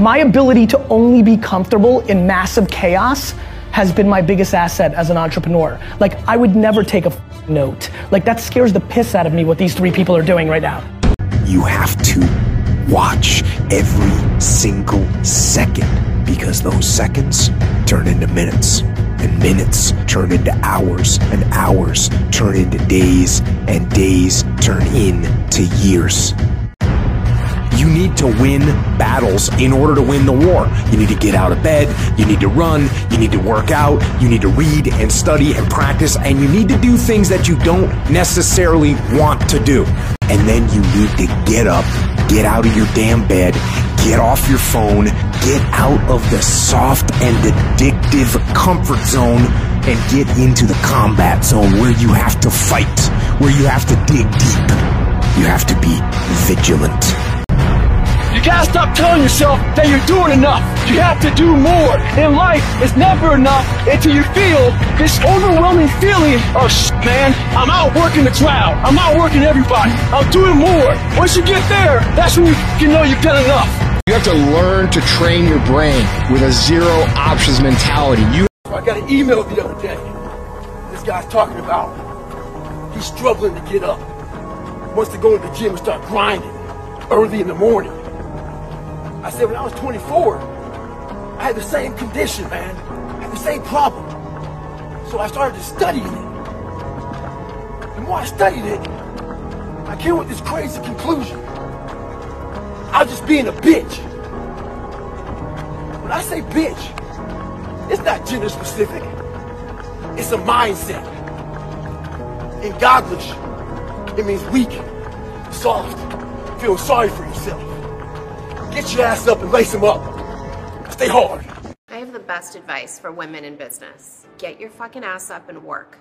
My ability to only be comfortable in massive chaos has been my biggest asset as an entrepreneur. Like, I would never take a note. Like, that scares the piss out of me what these three people are doing right now. You have to watch every single second because those seconds turn into minutes and minutes turn into hours and hours turn into days and days turn into years. You need to win battles in order to win the war. You need to get out of bed, you need to run, you need to work out, you need to read and study and practice, and you need to do things that you don't necessarily want to do. And then you need to get up, get out of your damn bed, get off your phone, get out of the soft and addictive comfort zone and get into the combat zone where you have to fight, where you have to dig deep. You have to be vigilant. You gotta stop telling yourself that you're doing enough. You have to do more. In life, it's never enough until you feel this overwhelming feeling of shit, man. I'm out working the crowd. I'm out working everybody. I'm doing more. Once you get there, that's when you can know you've done enough. You have to learn to train your brain with a zero options mentality. You I got an email the other day. This guy's talking about he's struggling to get up. Wants to go to the gym and start grinding early in the morning. I said, when I was 24, I had the same condition, man. I had the same problem. So I started studying it. The more I studied it, I came with this crazy conclusion. I was just being a bitch. When I say bitch, it's not gender specific. It's a mindset. In Godlish, it means weak, soft, feel sorry for yourself. Get your ass up and lace them up. Stay hard. I have the best advice for women in business. Get your fucking ass up and work.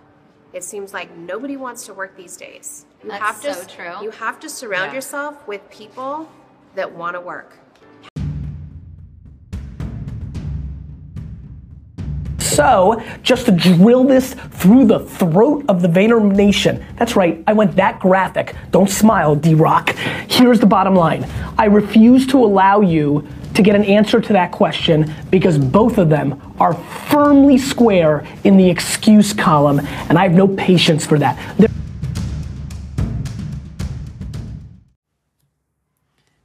It seems like nobody wants to work these days. You That's have to so true. You have to surround Yeah. yourself with people that want to work. So, just to drill this through the throat of the Vayner Nation. That's right, I went that graphic. Don't smile, D Rock. Here's the bottom line I refuse to allow you to get an answer to that question because both of them are firmly square in the excuse column, and I have no patience for that. They're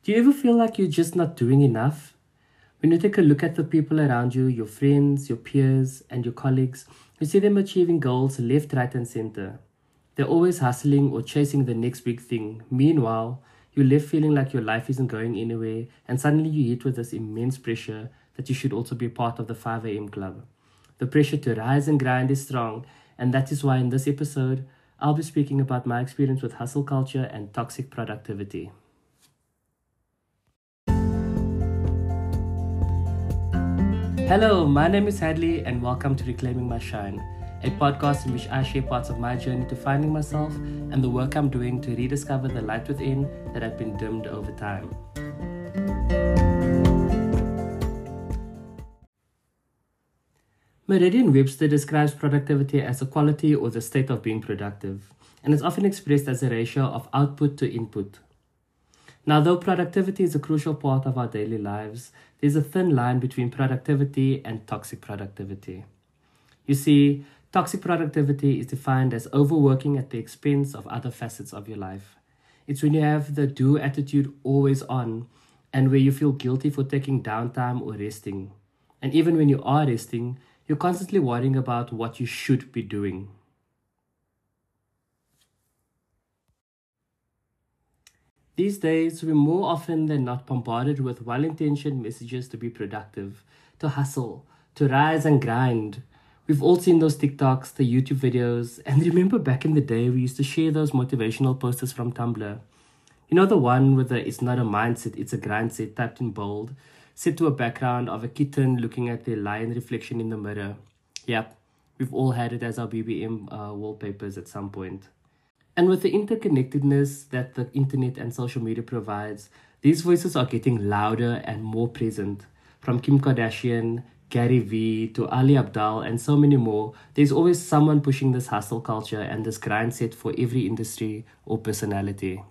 Do you ever feel like you're just not doing enough? When you take a look at the people around you, your friends, your peers, and your colleagues, you see them achieving goals left, right, and center. They're always hustling or chasing the next big thing. Meanwhile, you're left feeling like your life isn't going anywhere, and suddenly you hit with this immense pressure that you should also be part of the 5 a.m. club. The pressure to rise and grind is strong, and that is why in this episode, I'll be speaking about my experience with hustle culture and toxic productivity. Hello, my name is Hadley, and welcome to Reclaiming My Shine, a podcast in which I share parts of my journey to finding myself and the work I'm doing to rediscover the light within that had been dimmed over time. Merriam-Webster describes productivity as a quality or the state of being productive, and is often expressed as a ratio of output to input. Now, though productivity is a crucial part of our daily lives, there's a thin line between productivity and toxic productivity. You see, toxic productivity is defined as overworking at the expense of other facets of your life. It's when you have the do attitude always on and where you feel guilty for taking downtime or resting. And even when you are resting, you're constantly worrying about what you should be doing. These days, we're more often than not bombarded with well intentioned messages to be productive, to hustle, to rise and grind. We've all seen those TikToks, the YouTube videos, and remember back in the day we used to share those motivational posters from Tumblr. You know the one with the it's not a mindset, it's a grind set typed in bold, set to a background of a kitten looking at their lion reflection in the mirror. Yep, we've all had it as our BBM uh, wallpapers at some point. And with the interconnectedness that the internet and social media provides, these voices are getting louder and more present. From Kim Kardashian, Gary Vee to Ali Abdaal, and so many more, there's always someone pushing this hustle culture and this grind set for every industry or personality.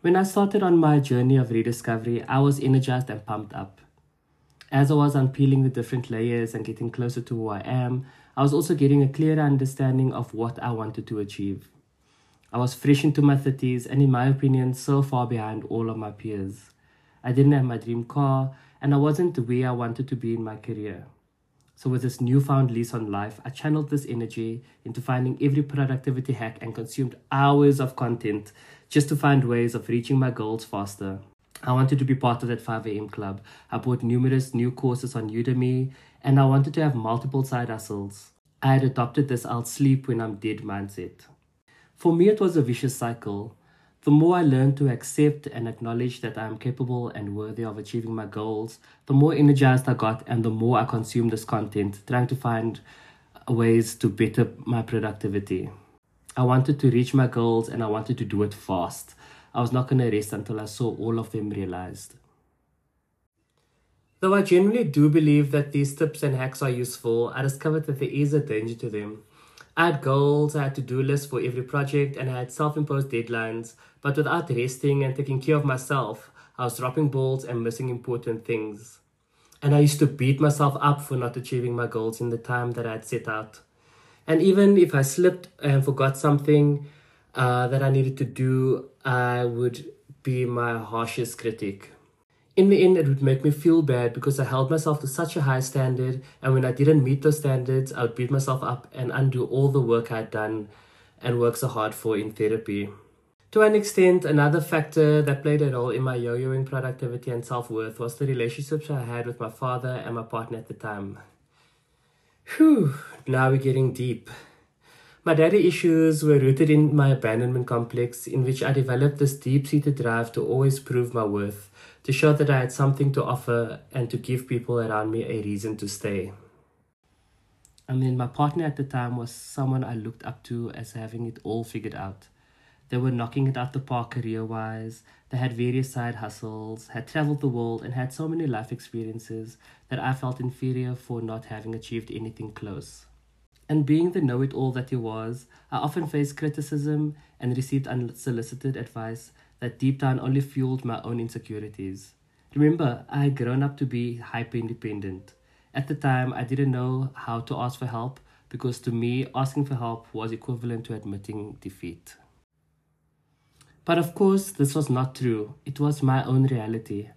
When I started on my journey of rediscovery, I was energized and pumped up. As I was unpeeling the different layers and getting closer to who I am, I was also getting a clearer understanding of what I wanted to achieve. I was fresh into my 30s and, in my opinion, so far behind all of my peers. I didn't have my dream car and I wasn't the way I wanted to be in my career. So, with this newfound lease on life, I channeled this energy into finding every productivity hack and consumed hours of content just to find ways of reaching my goals faster. I wanted to be part of that 5 a.m. club. I bought numerous new courses on Udemy and I wanted to have multiple side hustles. I had adopted this I'll sleep when I'm dead mindset. For me, it was a vicious cycle. The more I learned to accept and acknowledge that I am capable and worthy of achieving my goals, the more energized I got and the more I consumed this content, trying to find ways to better my productivity. I wanted to reach my goals and I wanted to do it fast. I was not going to rest until I saw all of them realized. Though I genuinely do believe that these tips and hacks are useful, I discovered that there is a danger to them. I had goals, I had to do lists for every project, and I had self imposed deadlines, but without resting and taking care of myself, I was dropping balls and missing important things. And I used to beat myself up for not achieving my goals in the time that I had set out. And even if I slipped and forgot something uh, that I needed to do, I would be my harshest critic in the end, it would make me feel bad because I held myself to such a high standard, and when I didn't meet those standards, I would beat myself up and undo all the work I'd done and worked so hard for in therapy. To an extent, another factor that played a role in my yo yoing productivity and self worth was the relationships I had with my father and my partner at the time. Whew, now we're getting deep. My daddy issues were rooted in my abandonment complex, in which I developed this deep seated drive to always prove my worth to show that I had something to offer and to give people around me a reason to stay. I mean, my partner at the time was someone I looked up to as having it all figured out. They were knocking it out the park career wise, they had various side hustles, had traveled the world, and had so many life experiences that I felt inferior for not having achieved anything close. And being the know it all that he was, I often faced criticism and received unsolicited advice that deep down only fueled my own insecurities. Remember, I had grown up to be hyper independent. At the time, I didn't know how to ask for help because to me, asking for help was equivalent to admitting defeat. But of course, this was not true. It was my own reality.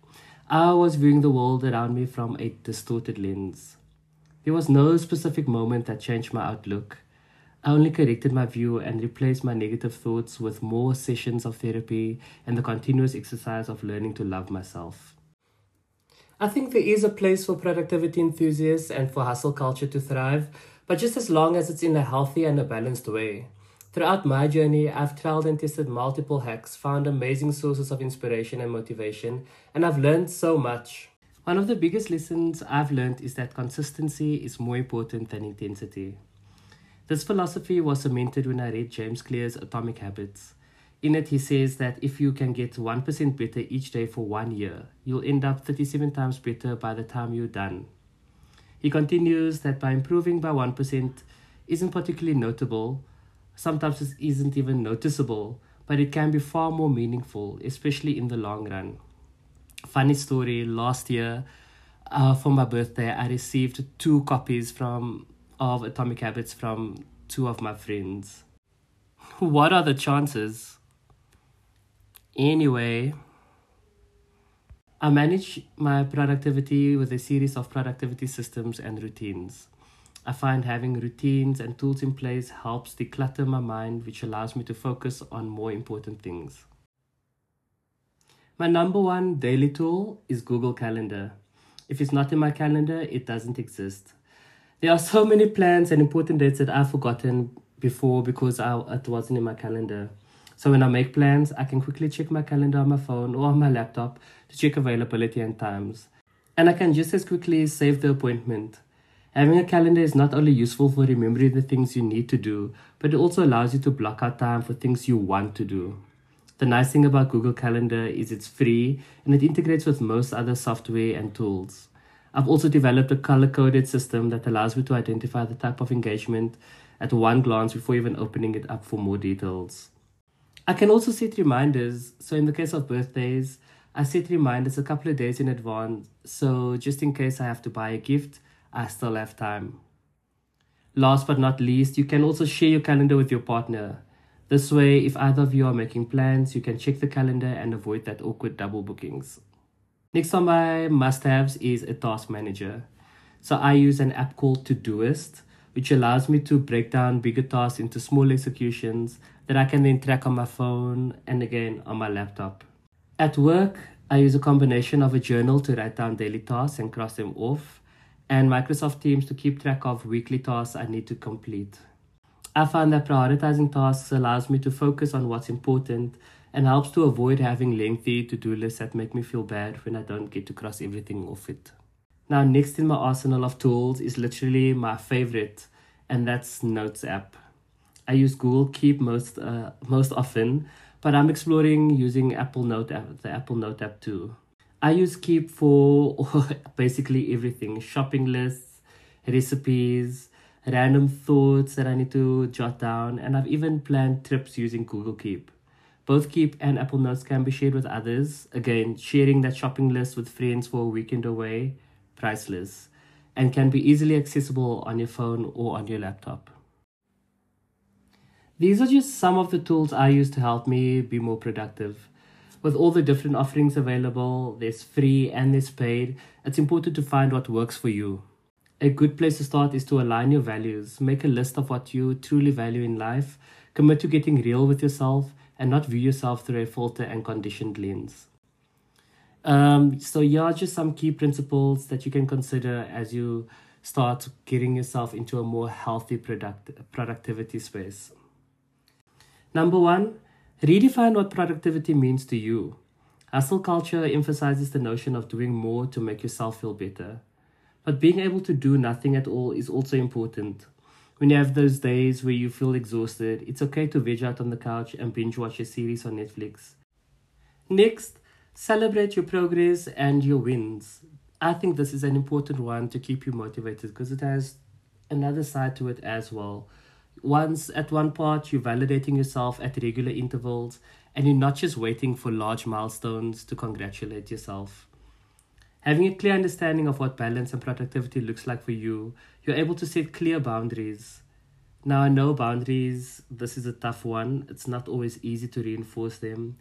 I was viewing the world around me from a distorted lens. There was no specific moment that changed my outlook. I only corrected my view and replaced my negative thoughts with more sessions of therapy and the continuous exercise of learning to love myself. I think there is a place for productivity enthusiasts and for hustle culture to thrive, but just as long as it's in a healthy and a balanced way. Throughout my journey, I've tried and tested multiple hacks, found amazing sources of inspiration and motivation, and I've learned so much. One of the biggest lessons I've learned is that consistency is more important than intensity. This philosophy was cemented when I read James Clear's Atomic Habits. In it, he says that if you can get 1% better each day for one year, you'll end up 37 times better by the time you're done. He continues that by improving by 1% isn't particularly notable, sometimes it isn't even noticeable, but it can be far more meaningful, especially in the long run. Funny story last year, uh, for my birthday, I received two copies from of Atomic Habits from two of my friends. What are the chances? Anyway, I manage my productivity with a series of productivity systems and routines. I find having routines and tools in place helps declutter my mind, which allows me to focus on more important things. My number one daily tool is Google Calendar. If it's not in my calendar, it doesn't exist. There are so many plans and important dates that I've forgotten before because I, it wasn't in my calendar. So when I make plans, I can quickly check my calendar on my phone or on my laptop to check availability and times. And I can just as quickly save the appointment. Having a calendar is not only useful for remembering the things you need to do, but it also allows you to block out time for things you want to do. The nice thing about Google Calendar is it's free and it integrates with most other software and tools. I've also developed a color coded system that allows me to identify the type of engagement at one glance before even opening it up for more details. I can also set reminders. So, in the case of birthdays, I set reminders a couple of days in advance. So, just in case I have to buy a gift, I still have time. Last but not least, you can also share your calendar with your partner. This way, if either of you are making plans, you can check the calendar and avoid that awkward double bookings. Next on my must haves is a task manager. So, I use an app called Todoist, which allows me to break down bigger tasks into small executions that I can then track on my phone and again on my laptop. At work, I use a combination of a journal to write down daily tasks and cross them off, and Microsoft Teams to keep track of weekly tasks I need to complete. I find that prioritizing tasks allows me to focus on what's important and helps to avoid having lengthy to do lists that make me feel bad when I don't get to cross everything off it. Now, next in my arsenal of tools is literally my favorite, and that's Notes app. I use Google Keep most uh, most often, but I'm exploring using Apple Note app, the Apple Note app too. I use Keep for basically everything: shopping lists, recipes, random thoughts that I need to jot down, and I've even planned trips using Google Keep. Both Keep and Apple Notes can be shared with others. Again, sharing that shopping list with friends for a weekend away priceless, and can be easily accessible on your phone or on your laptop. These are just some of the tools I use to help me be more productive. With all the different offerings available, there's free and there's paid, it's important to find what works for you. A good place to start is to align your values, make a list of what you truly value in life, commit to getting real with yourself, and not view yourself through a filter and conditioned lens. Um, so are just some key principles that you can consider as you start getting yourself into a more healthy product productivity space. Number one, redefine what productivity means to you. Hustle culture emphasizes the notion of doing more to make yourself feel better. But being able to do nothing at all is also important. When you have those days where you feel exhausted, it's okay to veg out on the couch and binge watch a series on Netflix. Next, Celebrate your progress and your wins. I think this is an important one to keep you motivated because it has another side to it as well. Once at one part, you're validating yourself at regular intervals and you're not just waiting for large milestones to congratulate yourself. Having a clear understanding of what balance and productivity looks like for you, you're able to set clear boundaries. Now, I know boundaries, this is a tough one. It's not always easy to reinforce them.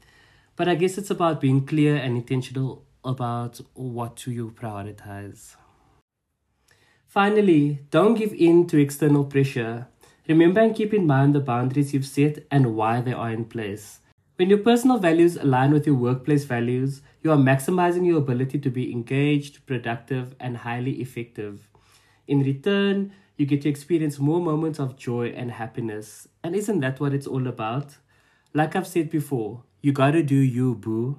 But I guess it's about being clear and intentional about what do you prioritize. Finally, don't give in to external pressure. Remember and keep in mind the boundaries you've set and why they are in place. When your personal values align with your workplace values, you are maximizing your ability to be engaged, productive, and highly effective. In return, you get to experience more moments of joy and happiness. And isn't that what it's all about? Like I've said before, you gotta do you, boo.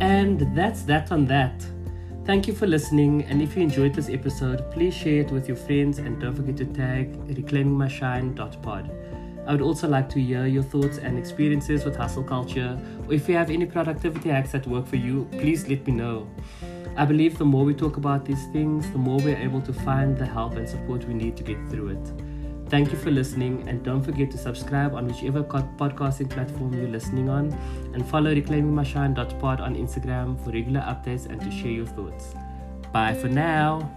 And that's that on that. Thank you for listening, and if you enjoyed this episode, please share it with your friends and don't forget to tag reclaimingmyshine.pod. I would also like to hear your thoughts and experiences with hustle culture, or if you have any productivity hacks that work for you, please let me know. I believe the more we talk about these things, the more we're able to find the help and support we need to get through it. Thank you for listening, and don't forget to subscribe on whichever podcasting platform you're listening on, and follow reclaimingmyshine.pod on Instagram for regular updates and to share your thoughts. Bye for now.